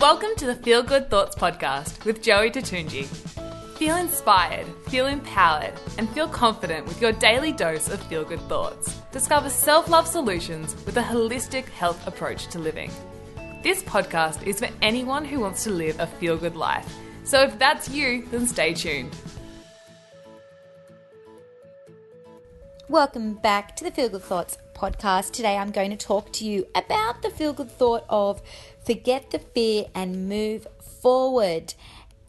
Welcome to the Feel Good Thoughts podcast with Joey Tatunji. Feel inspired, feel empowered, and feel confident with your daily dose of feel good thoughts. Discover self love solutions with a holistic health approach to living. This podcast is for anyone who wants to live a feel good life. So if that's you, then stay tuned. Welcome back to the Feel Good Thoughts podcast. Today I'm going to talk to you about the feel good thought of forget the fear and move forward.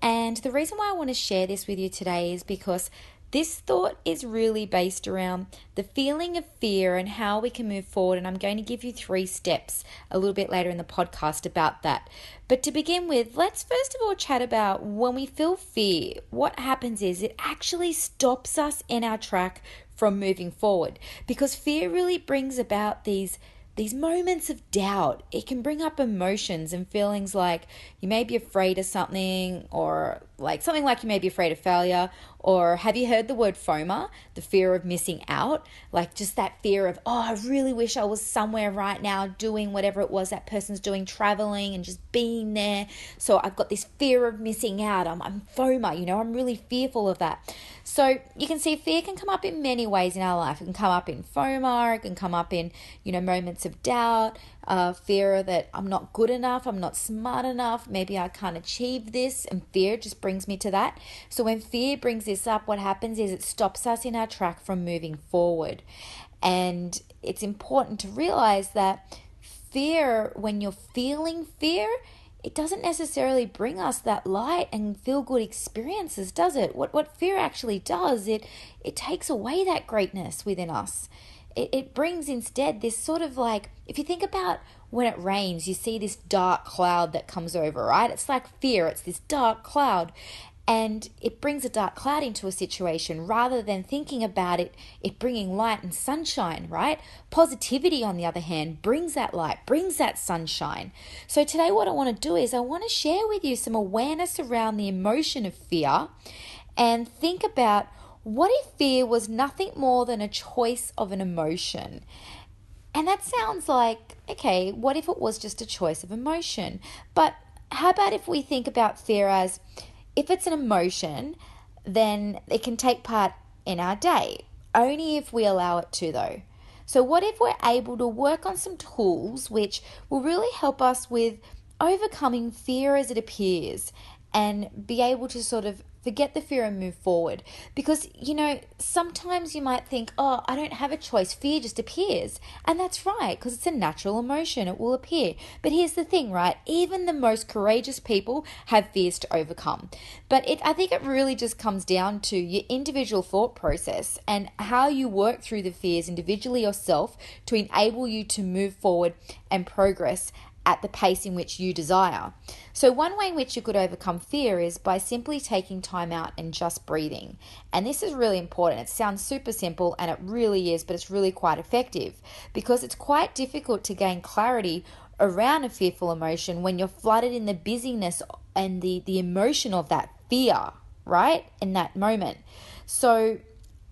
And the reason why I want to share this with you today is because this thought is really based around the feeling of fear and how we can move forward. And I'm going to give you three steps a little bit later in the podcast about that. But to begin with, let's first of all chat about when we feel fear, what happens is it actually stops us in our track from moving forward because fear really brings about these these moments of doubt, it can bring up emotions and feelings like you may be afraid of something, or like something like you may be afraid of failure, or have you heard the word FOMA, the fear of missing out? Like just that fear of, oh, I really wish I was somewhere right now doing whatever it was that person's doing, traveling and just being there. So I've got this fear of missing out. I'm, I'm FOMA, you know, I'm really fearful of that. So you can see fear can come up in many ways in our life. It can come up in FOMA, it can come up in, you know, moments of doubt, uh, fear that I'm not good enough, I'm not smart enough, maybe I can't achieve this, and fear just brings me to that. So when fear brings this up, what happens is it stops us in our track from moving forward. And it's important to realize that fear, when you're feeling fear, it doesn't necessarily bring us that light and feel good experiences, does it? What what fear actually does, it it takes away that greatness within us it, it brings instead this sort of like, if you think about when it rains, you see this dark cloud that comes over, right? It's like fear, it's this dark cloud. And it brings a dark cloud into a situation rather than thinking about it, it bringing light and sunshine, right? Positivity, on the other hand, brings that light, brings that sunshine. So, today, what I want to do is I want to share with you some awareness around the emotion of fear and think about what if fear was nothing more than a choice of an emotion? And that sounds like, okay, what if it was just a choice of emotion? But how about if we think about fear as if it's an emotion, then it can take part in our day, only if we allow it to, though. So, what if we're able to work on some tools which will really help us with overcoming fear as it appears and be able to sort of Forget the fear and move forward. Because, you know, sometimes you might think, oh, I don't have a choice. Fear just appears. And that's right, because it's a natural emotion. It will appear. But here's the thing, right? Even the most courageous people have fears to overcome. But it, I think it really just comes down to your individual thought process and how you work through the fears individually yourself to enable you to move forward and progress at the pace in which you desire. So, one way in which you could overcome fear is by simply taking time out and just breathing. And this is really important. It sounds super simple and it really is, but it's really quite effective because it's quite difficult to gain clarity around a fearful emotion when you're flooded in the busyness and the, the emotion of that fear, right? In that moment. So,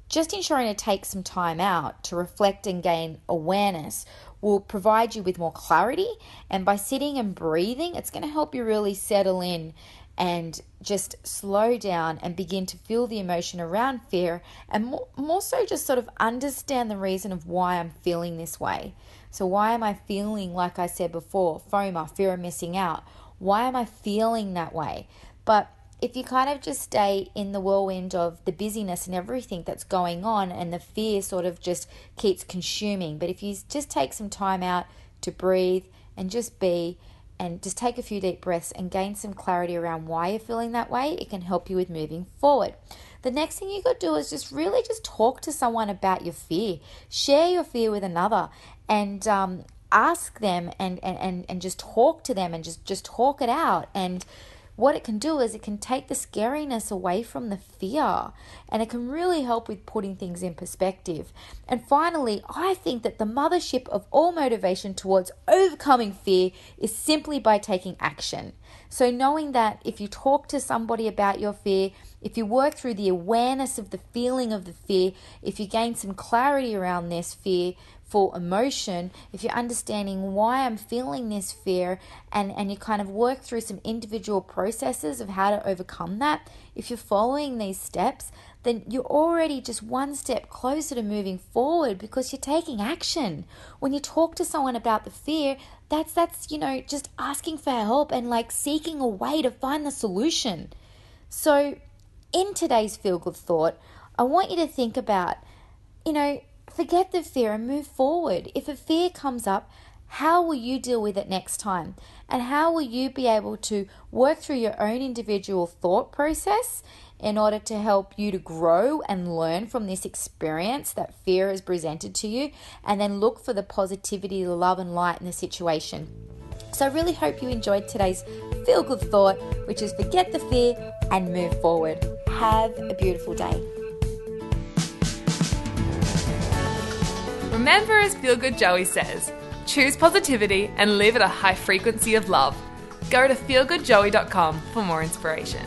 just ensuring to take some time out to reflect and gain awareness will provide you with more clarity. And by sitting and breathing, it's going to help you really settle in and just slow down and begin to feel the emotion around fear and more, more so just sort of understand the reason of why I'm feeling this way. So, why am I feeling, like I said before, FOMA, fear of missing out? Why am I feeling that way? But if you kind of just stay in the whirlwind of the busyness and everything that's going on and the fear sort of just keeps consuming, but if you just take some time out to breathe and just be and just take a few deep breaths and gain some clarity around why you're feeling that way, it can help you with moving forward. The next thing you could do is just really just talk to someone about your fear. Share your fear with another and um, ask them and, and, and, and just talk to them and just, just talk it out and what it can do is it can take the scariness away from the fear and it can really help with putting things in perspective. And finally, I think that the mothership of all motivation towards overcoming fear is simply by taking action. So, knowing that if you talk to somebody about your fear, if you work through the awareness of the feeling of the fear, if you gain some clarity around this fear, full emotion, if you're understanding why I'm feeling this fear and, and you kind of work through some individual processes of how to overcome that, if you're following these steps, then you're already just one step closer to moving forward because you're taking action. When you talk to someone about the fear, that's that's you know just asking for help and like seeking a way to find the solution. So, in today's feel good thought, I want you to think about, you know, forget the fear and move forward. If a fear comes up, how will you deal with it next time? And how will you be able to work through your own individual thought process in order to help you to grow and learn from this experience that fear has presented to you, and then look for the positivity, the love, and light in the situation. So, I really hope you enjoyed today's feel good thought, which is forget the fear and move forward. Have a beautiful day. Remember, as Feel Good Joey says, choose positivity and live at a high frequency of love. Go to feelgoodjoey.com for more inspiration.